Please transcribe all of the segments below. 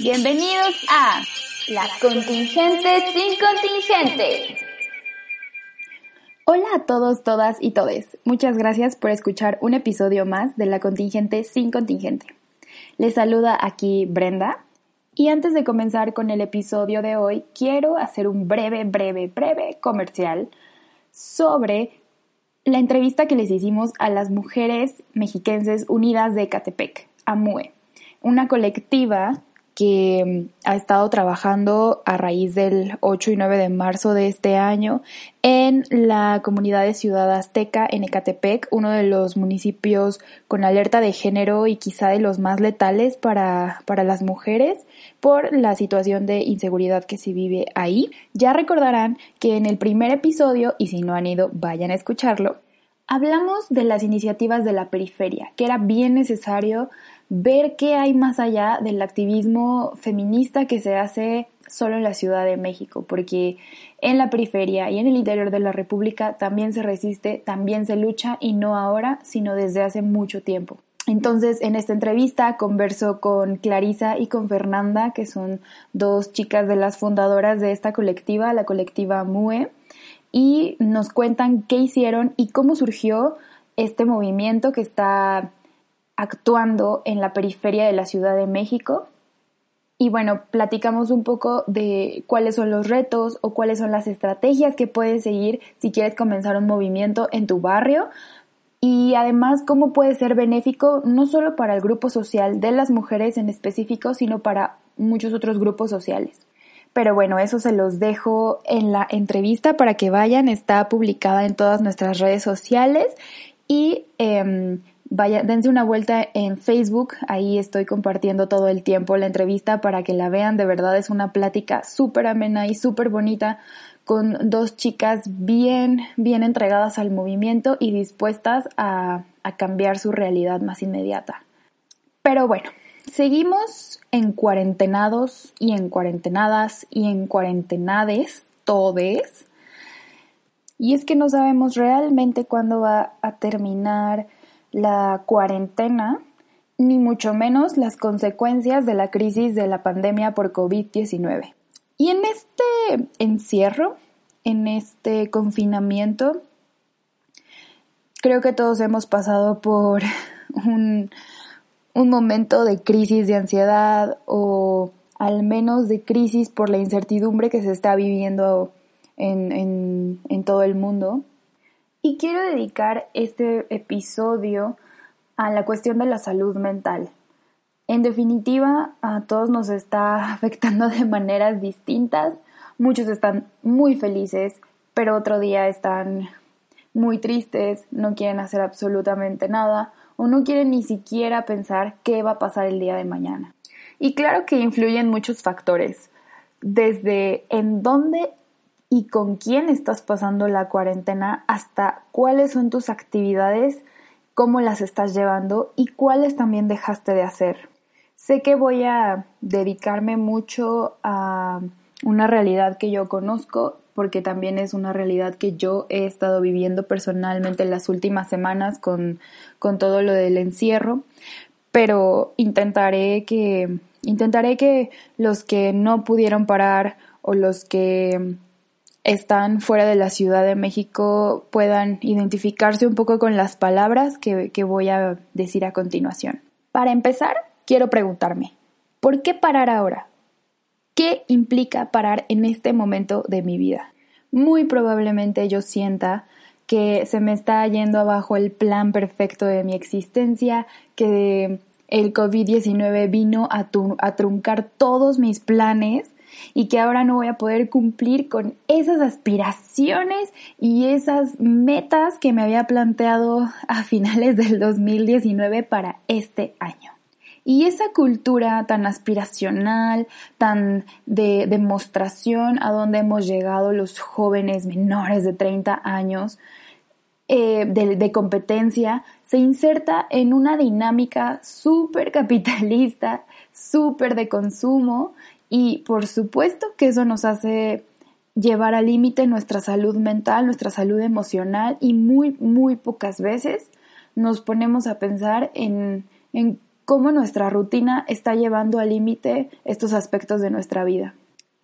Bienvenidos a La Contingente sin Contingente. Hola a todos, todas y todes. Muchas gracias por escuchar un episodio más de La Contingente sin Contingente. Les saluda aquí Brenda. Y antes de comenzar con el episodio de hoy, quiero hacer un breve, breve, breve comercial sobre la entrevista que les hicimos a las mujeres mexiquenses unidas de Catepec, AMUE, una colectiva que mm, ha estado trabajando a raíz del 8 y 9 de marzo de este año en la comunidad de Ciudad Azteca en Ecatepec, uno de los municipios con alerta de género y quizá de los más letales para, para las mujeres por la situación de inseguridad que se vive ahí. Ya recordarán que en el primer episodio, y si no han ido, vayan a escucharlo, hablamos de las iniciativas de la periferia, que era bien necesario ver qué hay más allá del activismo feminista que se hace solo en la Ciudad de México, porque en la periferia y en el interior de la República también se resiste, también se lucha y no ahora, sino desde hace mucho tiempo. Entonces, en esta entrevista converso con Clarisa y con Fernanda, que son dos chicas de las fundadoras de esta colectiva, la colectiva MUE, y nos cuentan qué hicieron y cómo surgió este movimiento que está actuando en la periferia de la Ciudad de México. Y bueno, platicamos un poco de cuáles son los retos o cuáles son las estrategias que puedes seguir si quieres comenzar un movimiento en tu barrio y además cómo puede ser benéfico no solo para el grupo social de las mujeres en específico, sino para muchos otros grupos sociales. Pero bueno, eso se los dejo en la entrevista para que vayan, está publicada en todas nuestras redes sociales y eh, Vaya, dense una vuelta en Facebook, ahí estoy compartiendo todo el tiempo la entrevista para que la vean, de verdad es una plática súper amena y súper bonita con dos chicas bien, bien entregadas al movimiento y dispuestas a, cambiar su realidad más inmediata. Pero bueno, seguimos en cuarentenados y en cuarentenadas y en cuarentenades, todes. Y es que no sabemos realmente cuándo va a terminar la cuarentena, ni mucho menos las consecuencias de la crisis de la pandemia por COVID-19. Y en este encierro, en este confinamiento, creo que todos hemos pasado por un, momento de crisis de ansiedad o al menos de crisis por la incertidumbre que se está viviendo en todo el mundo. Y quiero dedicar este episodio a la cuestión de la salud mental. En definitiva, a todos nos está afectando de maneras distintas. Muchos están muy felices, pero otro día están muy tristes, no quieren hacer absolutamente nada o no quieren ni siquiera pensar qué va a pasar el día de mañana. Y claro que influyen muchos factores, desde en dónde y con quién estás pasando la cuarentena, hasta cuáles son tus actividades, cómo las estás llevando y cuáles también dejaste de hacer. Sé que voy a dedicarme mucho a una realidad que yo conozco, porque también es una realidad que yo he estado viviendo personalmente en las últimas semanas con, con todo lo del encierro, pero intentaré que, intentaré que los que no pudieron parar o los que están fuera de la Ciudad de México puedan identificarse un poco con las palabras que, que voy a decir a continuación. Para empezar, quiero preguntarme, ¿por qué parar ahora? ¿Qué implica parar en este momento de mi vida? Muy probablemente yo sienta que se me está yendo abajo el plan perfecto de mi existencia, que el COVID-19 vino a, a, truncar todos mis planes y que ahora no voy a poder cumplir con esas aspiraciones y esas metas que me había planteado a finales del 2019 para este año. Y esa cultura tan aspiracional, tan de demostración a donde hemos llegado los jóvenes menores de 30 años, eh, de, competencia, se inserta en una dinámica súper capitalista, súper de consumo y por supuesto que eso nos hace llevar al límite nuestra salud mental, nuestra salud emocional y muy, muy pocas veces nos ponemos a pensar en, en cómo nuestra rutina está llevando al límite estos aspectos de nuestra vida.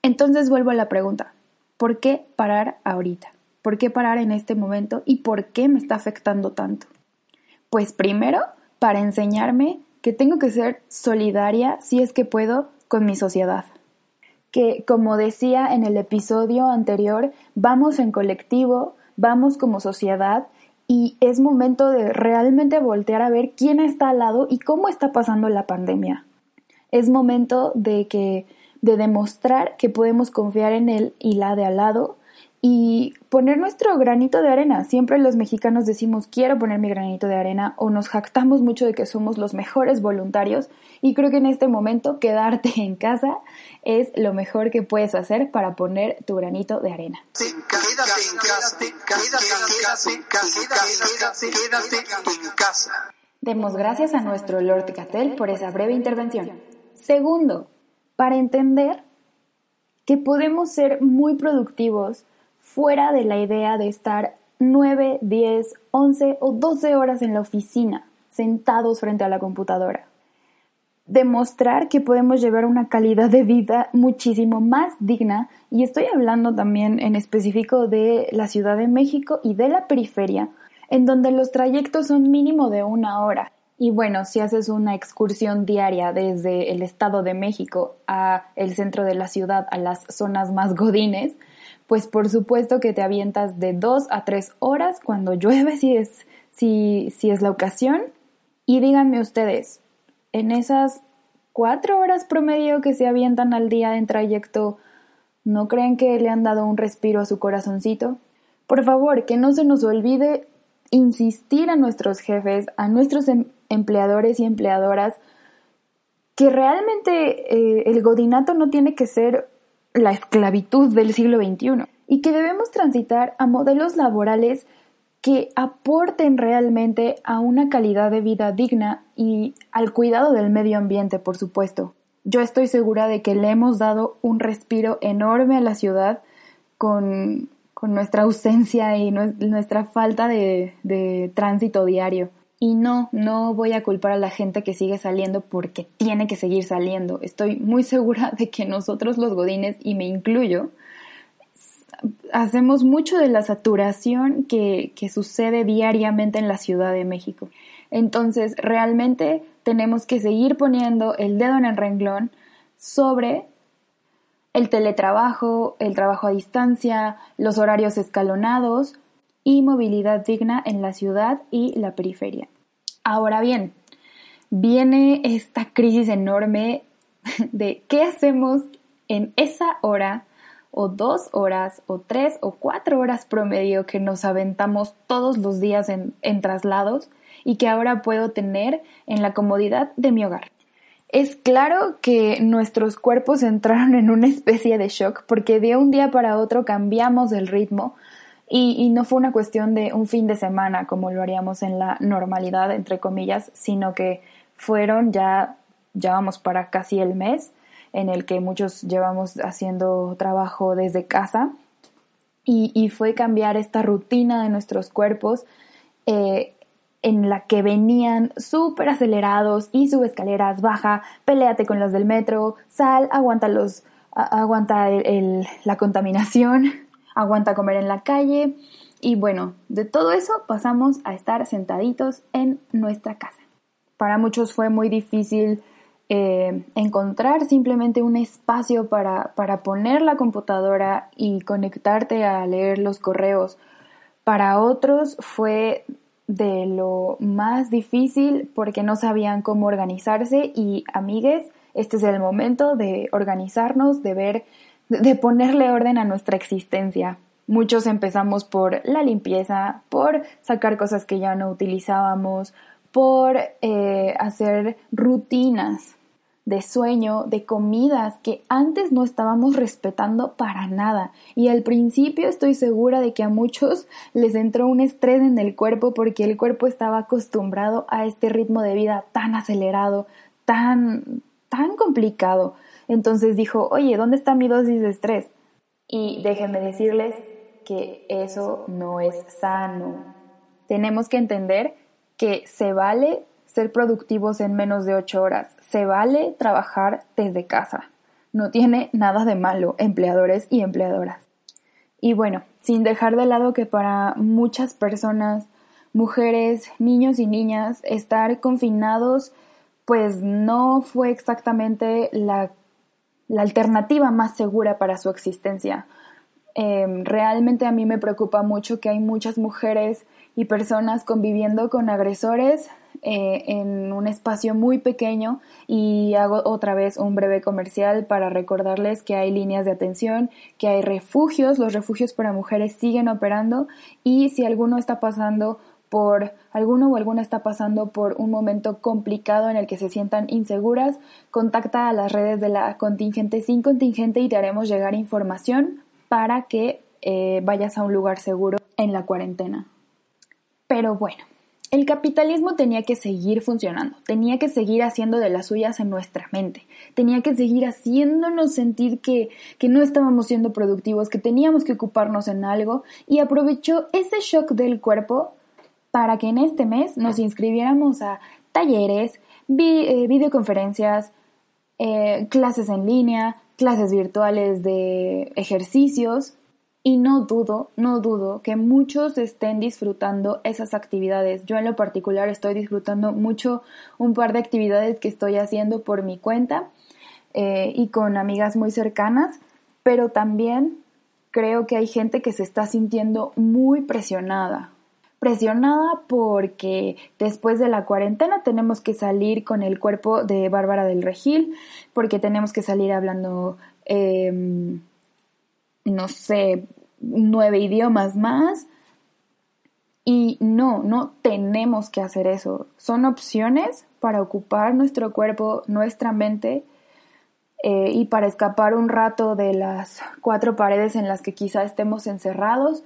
Entonces vuelvo a la pregunta, ¿por qué parar ahorita? ¿Por qué parar en este momento y por qué me está afectando tanto? Pues primero, para enseñarme que tengo que ser solidaria si es que puedo con mi sociedad. Que como decía en el episodio anterior, vamos en colectivo, vamos como sociedad y es momento de realmente voltear a ver quién está al lado y cómo está pasando la pandemia. Es momento de que de demostrar que podemos confiar en él y la de al lado y poner nuestro granito de arena. Siempre los mexicanos decimos quiero poner mi granito de arena o nos jactamos mucho de que somos los mejores voluntarios y creo que en este momento quedarte en casa es lo mejor que puedes hacer para poner tu granito de arena. Demos gracias a nuestro Lord Cattell por esa breve intervención. Segundo, para entender que podemos ser muy productivos fuera de la idea de estar 9, 10, 11 o 12 horas en la oficina, sentados frente a la computadora. Demostrar que podemos llevar una calidad de vida muchísimo más digna, y estoy hablando también en específico de la Ciudad de México y de la periferia, en donde los trayectos son mínimo de una hora. Y bueno, si haces una excursión diaria desde el Estado de México a el centro de la ciudad, a las zonas más godines, pues por supuesto que te avientas de dos a tres horas cuando llueve, si es, si, si es la ocasión. Y díganme ustedes, en esas cuatro horas promedio que se avientan al día en trayecto, ¿no creen que le han dado un respiro a su corazoncito? Por favor, que no se nos olvide insistir a nuestros jefes, a nuestros em, empleadores y empleadoras, que realmente eh, el godinato no tiene que ser la esclavitud del siglo XXI y que debemos transitar a modelos laborales que aporten realmente a una calidad de vida digna y al cuidado del medio ambiente, por supuesto. Yo estoy segura de que le hemos dado un respiro enorme a la ciudad con, nuestra ausencia y nuestra falta de tránsito diario. Y no, no voy a culpar a la gente que sigue saliendo porque tiene que seguir saliendo. Estoy muy segura de que nosotros los godines, y me incluyo, hacemos mucho de la saturación que, sucede diariamente en la Ciudad de México. Entonces, realmente tenemos que seguir poniendo el dedo en el renglón sobre el teletrabajo, el trabajo a distancia, los horarios escalonados y movilidad digna en la ciudad y la periferia. Ahora bien, viene esta crisis enorme de qué hacemos en esa hora o dos horas o tres o cuatro horas promedio que nos aventamos todos los días en, traslados y que ahora puedo tener en la comodidad de mi hogar. Es claro que nuestros cuerpos entraron en una especie de shock porque de un día para otro cambiamos el ritmo y, no fue una cuestión de un fin de semana como lo haríamos en la normalidad, entre comillas, sino que fueron ya, ya vamos para casi el mes en el que muchos llevamos haciendo trabajo desde casa. Y, fue cambiar esta rutina de nuestros cuerpos eh, en la que venían súper acelerados y sube escaleras, baja, peleate con los del metro, sal, aguanta los, aguanta la contaminación, aguanta comer en la calle y bueno, de todo eso pasamos a estar sentaditos en nuestra casa. Para muchos fue muy difícil eh, encontrar simplemente un espacio para, para poner la computadora y conectarte a leer los correos. Para otros fue de lo más difícil porque no sabían cómo organizarse y amigues, este es el momento de organizarnos, de ver, de ponerle orden a nuestra existencia. Muchos empezamos por la limpieza, por sacar cosas que ya no utilizábamos, por eh, hacer rutinas de sueño, de comidas que antes no estábamos respetando para nada. Y al principio estoy segura de que a muchos les entró un estrés en el cuerpo porque el cuerpo estaba acostumbrado a este ritmo de vida tan acelerado, tan, tan complicado. Entonces dijo, oye, ¿dónde está mi dosis de estrés? Y déjenme decirles que eso no es sano. Tenemos que entender que se vale ser productivos en menos de ocho horas. Se vale trabajar desde casa. No tiene nada de malo, empleadores y empleadoras. Y bueno, sin dejar de lado que para muchas personas, mujeres, niños y niñas, estar confinados pues no fue exactamente la, la alternativa más segura para su existencia. Em, realmente a mí me preocupa mucho que hay muchas mujeres y personas conviviendo con agresores eh, en un espacio muy pequeño y hago otra vez un breve comercial para recordarles que hay líneas de atención, que hay refugios, los refugios para mujeres siguen operando y si alguno está pasando por alguno o alguna está pasando por un momento complicado en el que se sientan inseguras, contacta a las redes de la contingente sin contingente y te haremos llegar información para que eh, vayas a un lugar seguro en la cuarentena. Pero bueno, el capitalismo tenía que seguir funcionando, tenía que seguir haciendo de las suyas en nuestra mente, tenía que seguir haciéndonos sentir que, que, no estábamos siendo productivos, que teníamos que ocuparnos en algo y aprovechó ese shock del cuerpo para que en este mes nos inscribiéramos a talleres, eh, videoconferencias, eh, clases en línea, clases virtuales de ejercicios y no dudo, no dudo que muchos estén disfrutando esas actividades. Yo en lo particular estoy disfrutando mucho un par de actividades que estoy haciendo por mi cuenta eh, y con amigas muy cercanas, pero también creo que hay gente que se está sintiendo muy presionada. Presionada porque después de la cuarentena tenemos que salir con el cuerpo de Bárbara del Regil, porque tenemos que salir hablando eh, no sé, nueve idiomas más. Y no, no tenemos que hacer eso. Son opciones para ocupar nuestro cuerpo, nuestra mente eh, y para escapar un rato de las cuatro paredes en las que quizá estemos encerrados,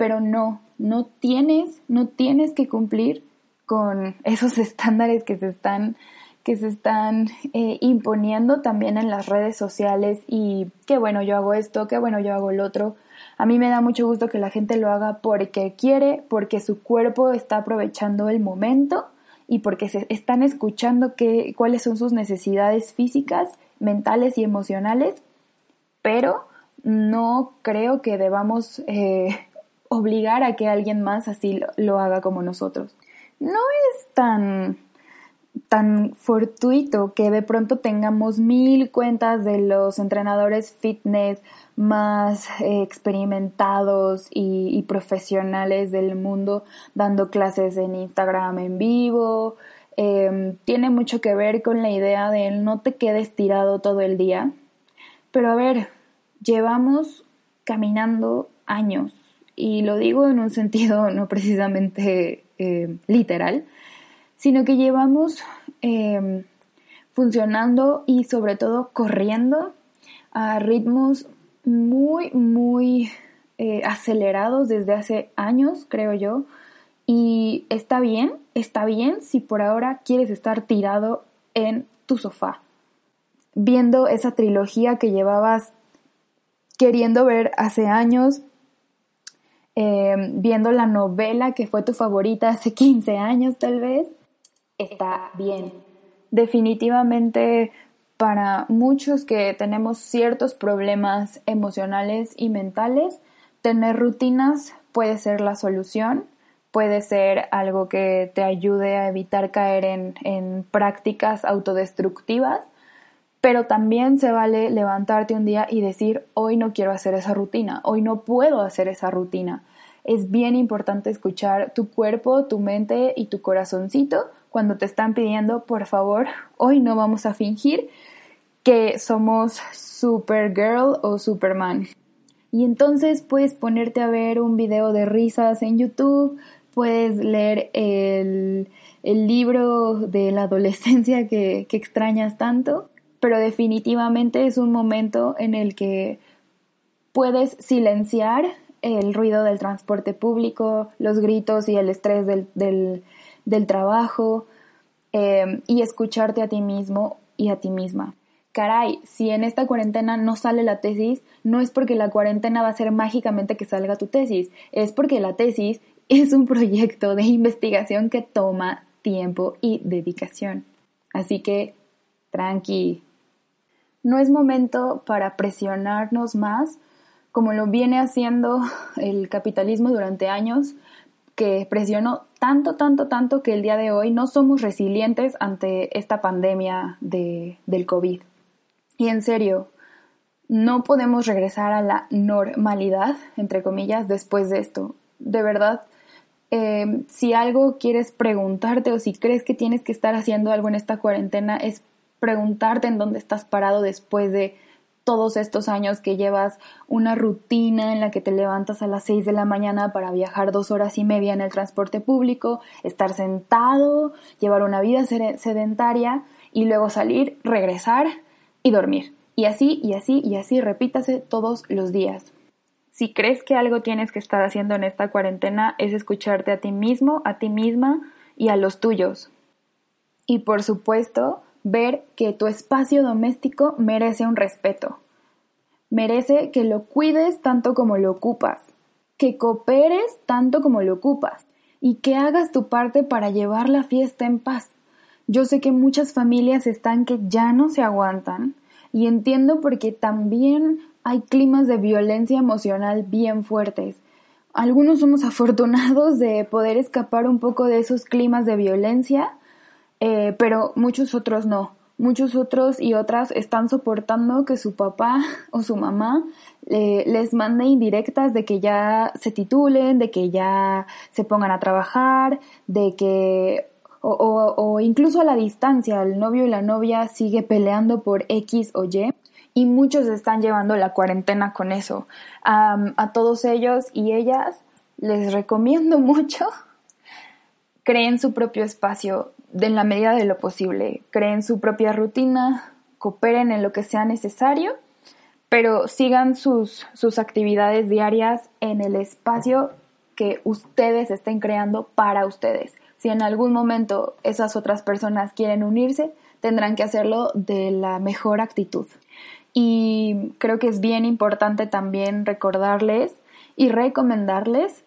pero no, no tienes, no tienes que cumplir con esos estándares que se están que se están eh, imponiendo también en las redes sociales y qué bueno yo hago esto, qué bueno yo hago el otro. A mí me da mucho gusto que la gente lo haga porque quiere, porque su cuerpo está aprovechando el momento y porque se están escuchando cuáles son sus necesidades físicas, mentales y emocionales, pero no creo que debamos eh, obligar a que alguien más así lo haga como nosotros. No es tan tan fortuito que de pronto tengamos mil cuentas de los entrenadores fitness más eh, experimentados y, profesionales del mundo dando clases en Instagram en vivo. Em, tiene mucho que ver con la idea de no te quedes tirado todo el día. Pero a ver, llevamos caminando años y lo digo en un sentido no precisamente eh, literal, sino que llevamos em, funcionando y sobre todo corriendo a ritmos muy, muy eh, acelerados desde hace años, creo yo. Y está bien, está bien si por ahora quieres estar tirado en tu sofá, viendo esa trilogía que llevabas queriendo ver hace años, em, viendo la novela que fue tu favorita hace 15 años tal vez, está bien. Definitivamente para muchos que tenemos ciertos problemas emocionales y mentales, tener rutinas puede ser la solución, puede ser algo que te ayude a evitar caer en, en prácticas autodestructivas, pero también se vale levantarte un día y decir, hoy no quiero hacer esa rutina, hoy no puedo hacer esa rutina. Es bien importante escuchar tu cuerpo, tu mente y tu corazoncito cuando te están pidiendo, por favor, hoy no vamos a fingir que somos Supergirl o Superman. Y entonces puedes ponerte a ver un video de risas en YouTube, puedes leer el, libro de la adolescencia que, que extrañas tanto, pero definitivamente es un momento en el que puedes silenciar el ruido del transporte público, los gritos y el estrés del, del, trabajo eh, y escucharte a ti mismo y a ti misma. Caray, si en esta cuarentena no sale la tesis, no es porque la cuarentena va a ser mágicamente que salga tu tesis, es porque la tesis es un proyecto de investigación que toma tiempo y dedicación. Así que, tranqui. No es momento para presionarnos más como lo viene haciendo el capitalismo durante años, que presionó tanto, tanto, tanto que el día de hoy no somos resilientes ante esta pandemia de, del COVID. Y en serio, no podemos regresar a la normalidad, entre comillas, después de esto. De verdad, eh, si algo quieres preguntarte o si crees que tienes que estar haciendo algo en esta cuarentena, es preguntarte en dónde estás parado después de todos estos años que llevas una rutina en la que te levantas a las 6 de la mañana para viajar dos horas y media en el transporte público, estar sentado, llevar una vida sedentaria y luego salir, regresar y dormir. Y así, y así, y así, repítase todos los días. Si crees que algo tienes que estar haciendo en esta cuarentena es escucharte a ti mismo, a ti misma y a los tuyos. Y por supuesto, ver que tu espacio doméstico merece un respeto. Merece que lo cuides tanto como lo ocupas, que cooperes tanto como lo ocupas y que hagas tu parte para llevar la fiesta en paz. Yo sé que muchas familias están que ya no se aguantan y entiendo porque también hay climas de violencia emocional bien fuertes. Algunos somos afortunados de poder escapar un poco de esos climas de violencia eh, pero muchos otros no. Muchos otros y otras están soportando que su papá o su mamá les mande indirectas de que ya se titulen, de que ya se pongan a trabajar, de que o, o, incluso a la distancia, el novio y la novia sigue peleando por X o Y y muchos están llevando la cuarentena con eso. a todos ellos y ellas les recomiendo mucho creen su propio espacio, en la medida de lo posible. Creen su propia rutina, cooperen en lo que sea necesario, pero sigan sus, sus actividades diarias en el espacio que ustedes estén creando para ustedes. Si en algún momento esas otras personas quieren unirse, tendrán que hacerlo de la mejor actitud. Y creo que es bien importante también recordarles y recomendarles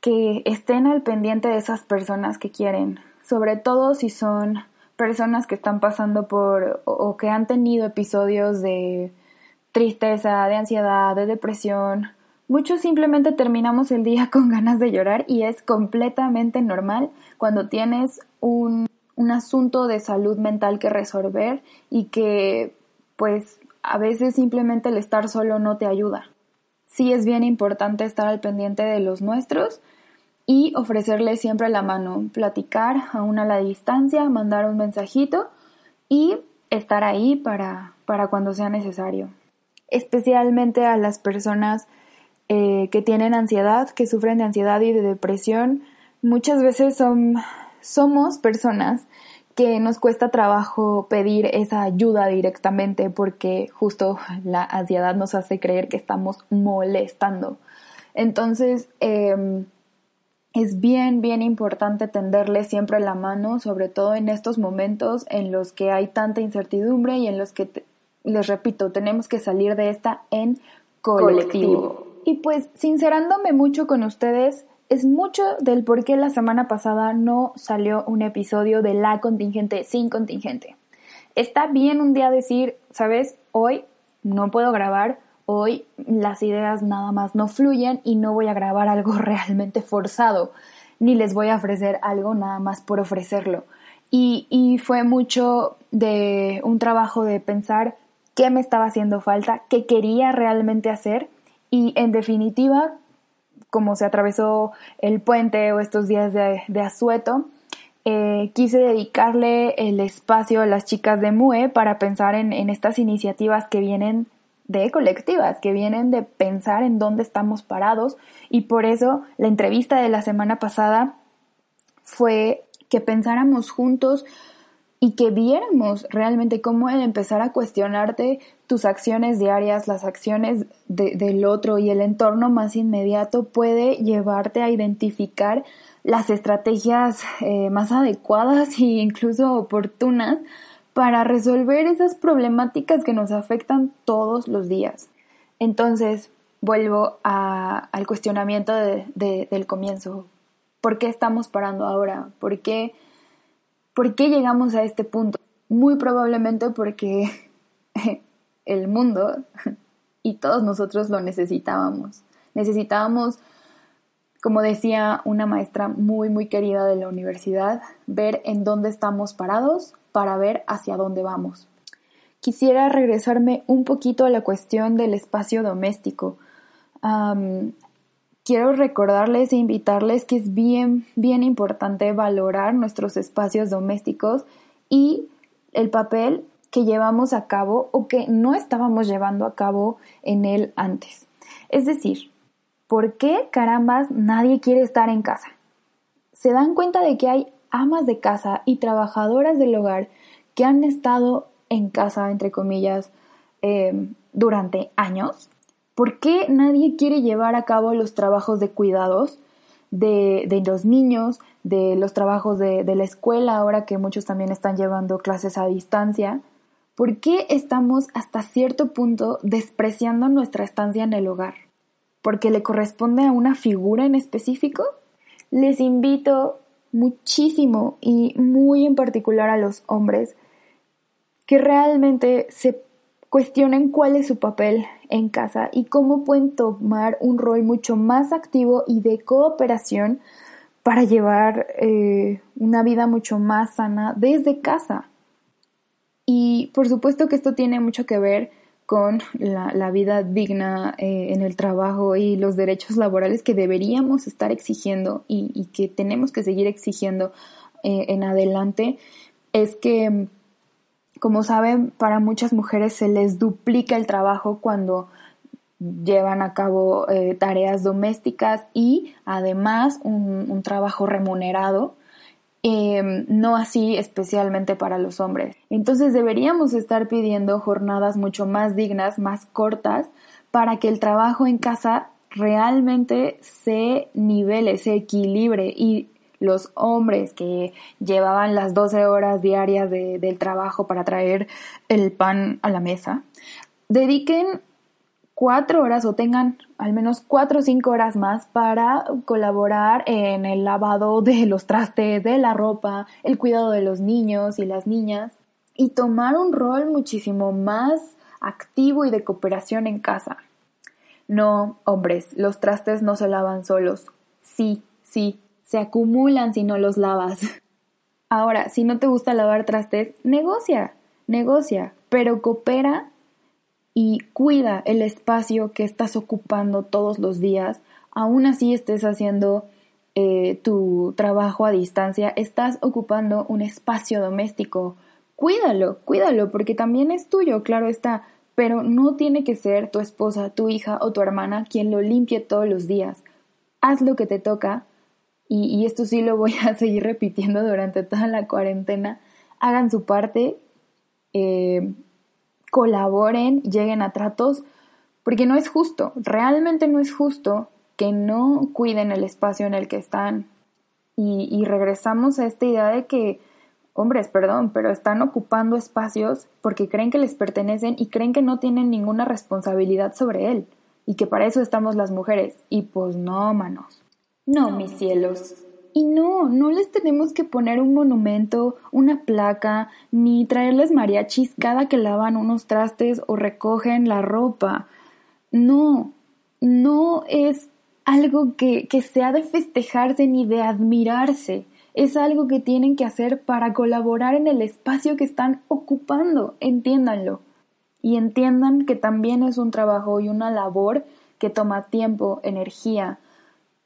que estén al pendiente de esas personas que quieren sobre todo si son personas que están pasando por o que han tenido episodios de tristeza, de ansiedad, de depresión. Muchos simplemente terminamos el día con ganas de llorar y es completamente normal cuando tienes un, un asunto de salud mental que resolver y que pues a veces simplemente el estar solo no te ayuda. Sí es bien importante estar al pendiente de los nuestros y ofrecerle siempre la mano, platicar aún a la distancia, mandar un mensajito y estar ahí para, para cuando sea necesario. Especialmente a las personas eh, que tienen ansiedad, que sufren de ansiedad y de depresión, muchas veces somos personas que nos cuesta trabajo pedir esa ayuda directamente porque justo la ansiedad nos hace creer que estamos molestando. Entonces, em, es bien, bien importante tenderle siempre la mano, sobre todo en estos momentos en los que hay tanta incertidumbre y en los que, les repito, tenemos que salir de esta en colectivo. Y pues, sincerándome mucho con ustedes, es mucho del por qué la semana pasada no salió un episodio de la contingente sin contingente. Está bien un día decir, ¿sabes? Hoy no puedo grabar hoy las ideas nada más no fluyen y no voy a grabar algo realmente forzado, ni les voy a ofrecer algo nada más por ofrecerlo. Y, fue mucho de un trabajo de pensar qué me estaba haciendo falta, qué quería realmente hacer y en definitiva, como se atravesó el puente o estos días de, de asueto, eh, quise dedicarle el espacio a las chicas de MUE para pensar en, en estas iniciativas que vienen de colectivas, que vienen de pensar en dónde estamos parados. Y por eso la entrevista de la semana pasada fue que pensáramos juntos y que viéramos realmente cómo el empezar a cuestionarte tus acciones diarias, las acciones del otro y el entorno más inmediato puede llevarte a identificar las estrategias eh, más adecuadas e incluso oportunas para resolver esas problemáticas que nos afectan todos los días. Entonces, vuelvo al cuestionamiento del comienzo. ¿Por qué estamos parando ahora? ¿Por qué ¿Por qué llegamos a este punto? Muy probablemente porque el mundo y todos nosotros lo necesitábamos. Necesitábamos, como decía una maestra muy, muy querida de la universidad, ver en dónde estamos parados para ver hacia dónde vamos. Quisiera regresarme un poquito a la cuestión del espacio doméstico quiero recordarles e invitarles que es bien, bien importante valorar nuestros espacios domésticos y el papel que llevamos a cabo o que no estábamos llevando a cabo en él antes. Es decir, ¿por qué carambas nadie quiere estar en casa? ¿Se dan cuenta de que hay amas de casa y trabajadoras del hogar que han estado en casa, entre comillas, eh, durante años? ¿Por qué nadie quiere llevar a cabo los trabajos de cuidados de, los niños, de los trabajos de, de la escuela, ahora que muchos también están llevando clases a distancia? ¿Por qué estamos hasta cierto punto despreciando nuestra estancia en el hogar? ¿Porque le corresponde a una figura en específico? Les invito muchísimo y muy en particular a los hombres que realmente se cuestionen cuál es su papel en casa y cómo pueden tomar un rol mucho más activo y de cooperación para llevar eh, una vida mucho más sana desde casa. Y por supuesto que esto tiene mucho que ver con la, vida digna eh, en el trabajo y los derechos laborales que deberíamos estar exigiendo y, que tenemos que seguir exigiendo eh, en adelante, es que como saben, para muchas mujeres se les duplica el trabajo cuando llevan a cabo eh, tareas domésticas y además un, trabajo remunerado, em, no así especialmente para los hombres. Entonces deberíamos estar pidiendo jornadas mucho más dignas, más cortas, para que el trabajo en casa realmente se nivele, se equilibre y los hombres que llevaban las 12 horas diarias del trabajo para traer el pan a la mesa, dediquen cuatro horas o tengan al menos cuatro o cinco horas más para colaborar en el lavado de los trastes, de la ropa, el cuidado de los niños y las niñas y tomar un rol muchísimo más activo y de cooperación en casa. No, hombres, los trastes no se lavan solos. Sí, sí, se acumulan si no los lavas. Ahora, si no te gusta lavar trastes, negocia, negocia, pero coopera y cuida el espacio que estás ocupando todos los días. Aún así estés haciendo eh, tu trabajo a distancia, estás ocupando un espacio doméstico. Cuídalo, cuídalo, porque también es tuyo, claro está, pero no tiene que ser tu esposa, tu hija o tu hermana quien lo limpie todos los días. Haz lo que te toca y, esto sí lo voy a seguir repitiendo durante toda la cuarentena, hagan su parte, eh, colaboren, lleguen a tratos, porque no es justo, realmente no es justo que no cuiden el espacio en el que están. Y, y regresamos a esta idea de que, hombres, perdón, pero están ocupando espacios porque creen que les pertenecen y creen que no tienen ninguna responsabilidad sobre él y que para eso estamos las mujeres. Y pues no, manos. No, mis cielos. Y no, no les tenemos que poner un monumento, una placa, ni traerles mariachis cada que lavan unos trastes o recogen la ropa. No, no es algo que, que sea de festejarse ni de admirarse. Es algo que tienen que hacer para colaborar en el espacio que están ocupando. Entiéndanlo. Y entiendan que también es un trabajo y una labor que toma tiempo, energía,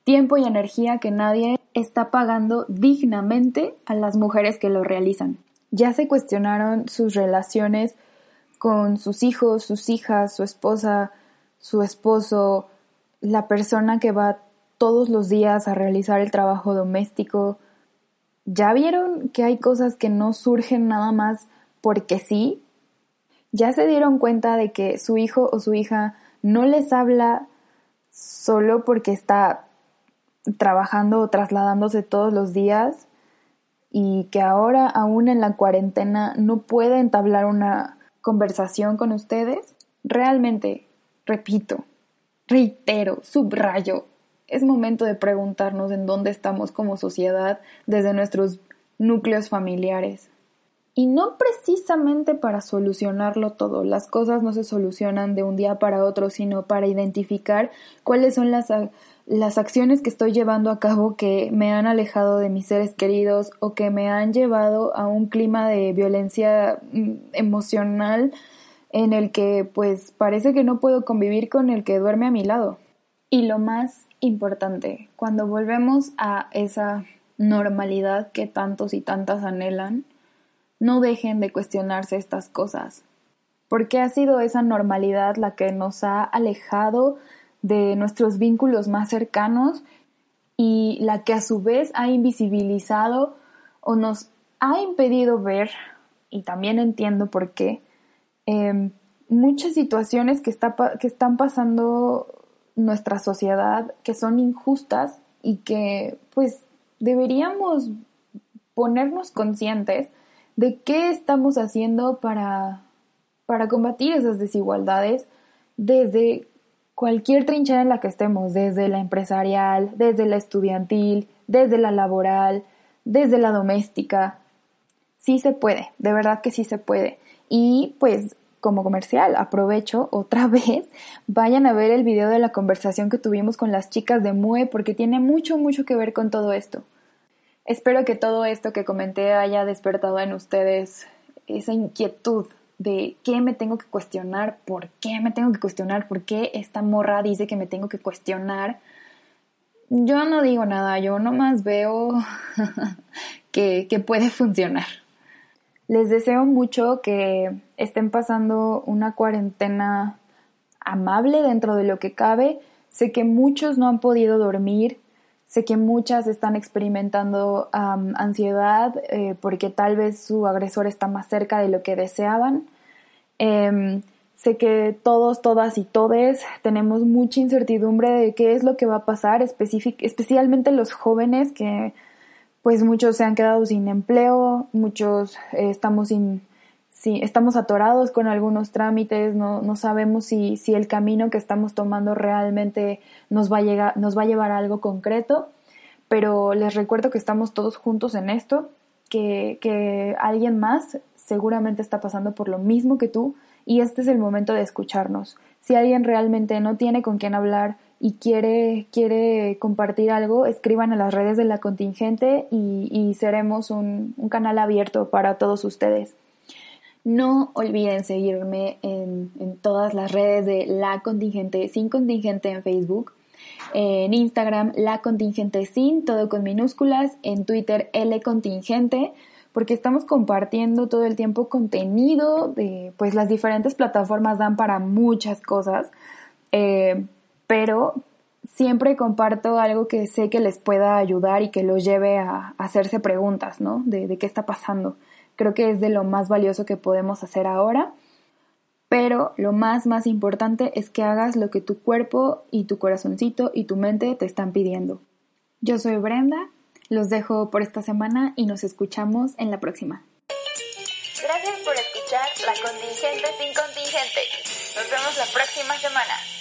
tiempo y energía que nadie está pagando dignamente a las mujeres que lo realizan. Ya se cuestionaron sus relaciones con sus hijos, sus hijas, su esposa, su esposo, la persona que va todos los días a realizar el trabajo doméstico. ¿Ya vieron que hay cosas que no surgen nada más porque sí? ¿Ya se dieron cuenta de que su hijo o su hija no les habla solo porque está trabajando o trasladándose todos los días y que ahora aún en la cuarentena no puede entablar una conversación con ustedes? Realmente, repito, reitero, subrayo, es momento de preguntarnos en dónde estamos como sociedad desde nuestros núcleos familiares. Y no precisamente para solucionarlo todo, las cosas no se solucionan de un día para otro, sino para identificar cuáles son las, las acciones que estoy llevando a cabo que me han alejado de mis seres queridos o que me han llevado a un clima de violencia mm, emocional en el que pues parece que no puedo convivir con el que duerme a mi lado. Y lo más importante, cuando volvemos a esa normalidad que tantos y tantas anhelan, no dejen de cuestionarse estas cosas. Porque ha sido esa normalidad la que nos ha alejado de nuestros vínculos más cercanos y la que a su vez ha invisibilizado o nos ha impedido ver, y también entiendo por qué, em, muchas situaciones que, está, que están pasando nuestra sociedad que son injustas y que pues deberíamos ponernos conscientes de qué estamos haciendo para, para combatir esas desigualdades desde cualquier trinchera en la que estemos, desde la empresarial, desde la estudiantil, desde la laboral, desde la doméstica. Sí se puede, de verdad que sí se puede. Y pues como comercial, aprovecho otra vez, vayan a ver el video de la conversación que tuvimos con las chicas de MUE porque tiene mucho, mucho que ver con todo esto. Espero que todo esto que comenté haya despertado en ustedes esa inquietud de qué me tengo que cuestionar, por qué me tengo que cuestionar, por qué esta morra dice que me tengo que cuestionar. Yo no digo nada, yo nomás veo que, que puede funcionar. Les deseo mucho que estén pasando una cuarentena amable dentro de lo que cabe. Sé que muchos no han podido dormir, sé que muchas están experimentando ansiedad eh, porque tal vez su agresor está más cerca de lo que deseaban. Em, sé que todos, todas y todes tenemos mucha incertidumbre de qué es lo que va a pasar, especialmente los jóvenes que pues muchos se han quedado sin empleo, muchos eh, estamos sin, estamos atorados con algunos trámites, no, no sabemos si, si, el camino que estamos tomando realmente nos va, a llegar, nos va a llevar a algo concreto, pero les recuerdo que estamos todos juntos en esto, que, que alguien más seguramente está pasando por lo mismo que tú y este es el momento de escucharnos. Si alguien realmente no tiene con quién hablar, y quiere, quiere compartir algo, escriban a las redes de la contingente y, seremos un, canal abierto para todos ustedes. No olviden seguirme en, todas las redes de La Contingente, sin contingente en Facebook, en Instagram La Contingente sin, todo con minúsculas, en Twitter L Contingente, porque estamos compartiendo todo el tiempo contenido de, pues las diferentes plataformas dan para muchas cosas. Eh, pero siempre comparto algo que sé que les pueda ayudar y que los lleve a, hacerse preguntas, ¿no? De, qué está pasando. Creo que es de lo más valioso que podemos hacer ahora. Pero lo más, más importante es que hagas lo que tu cuerpo y tu corazoncito y tu mente te están pidiendo. Yo soy Brenda, los dejo por esta semana y nos escuchamos en la próxima. Gracias por escuchar La Contingente sin Contingente. Nos vemos la próxima semana.